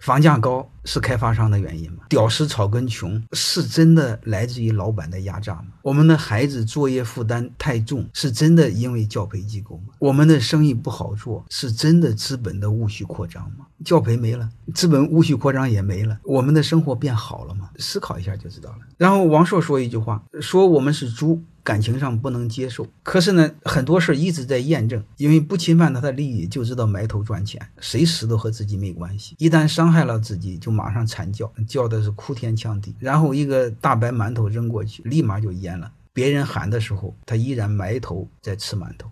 房价高是开发商的原因吗？屌丝草根穷是真的来自于老板的压榨吗？我们的孩子作业负担太重是真的因为教培机构吗？我们的生意不好做是真的资本的务虚扩张吗？教培没了，资本务虚扩张也没了，我们的生活变好了吗？思考一下就知道了。然后王朔说一句话，说我们是猪。感情上不能接受，可是呢，很多事一直在验证，因为不侵犯他的利益，就知道埋头赚钱，谁死都和自己没关系。一旦伤害了自己，就马上惨叫，叫的是哭天抢地，然后一个大白馒头扔过去，立马就淹了。别人喊的时候，他依然埋头在吃馒头。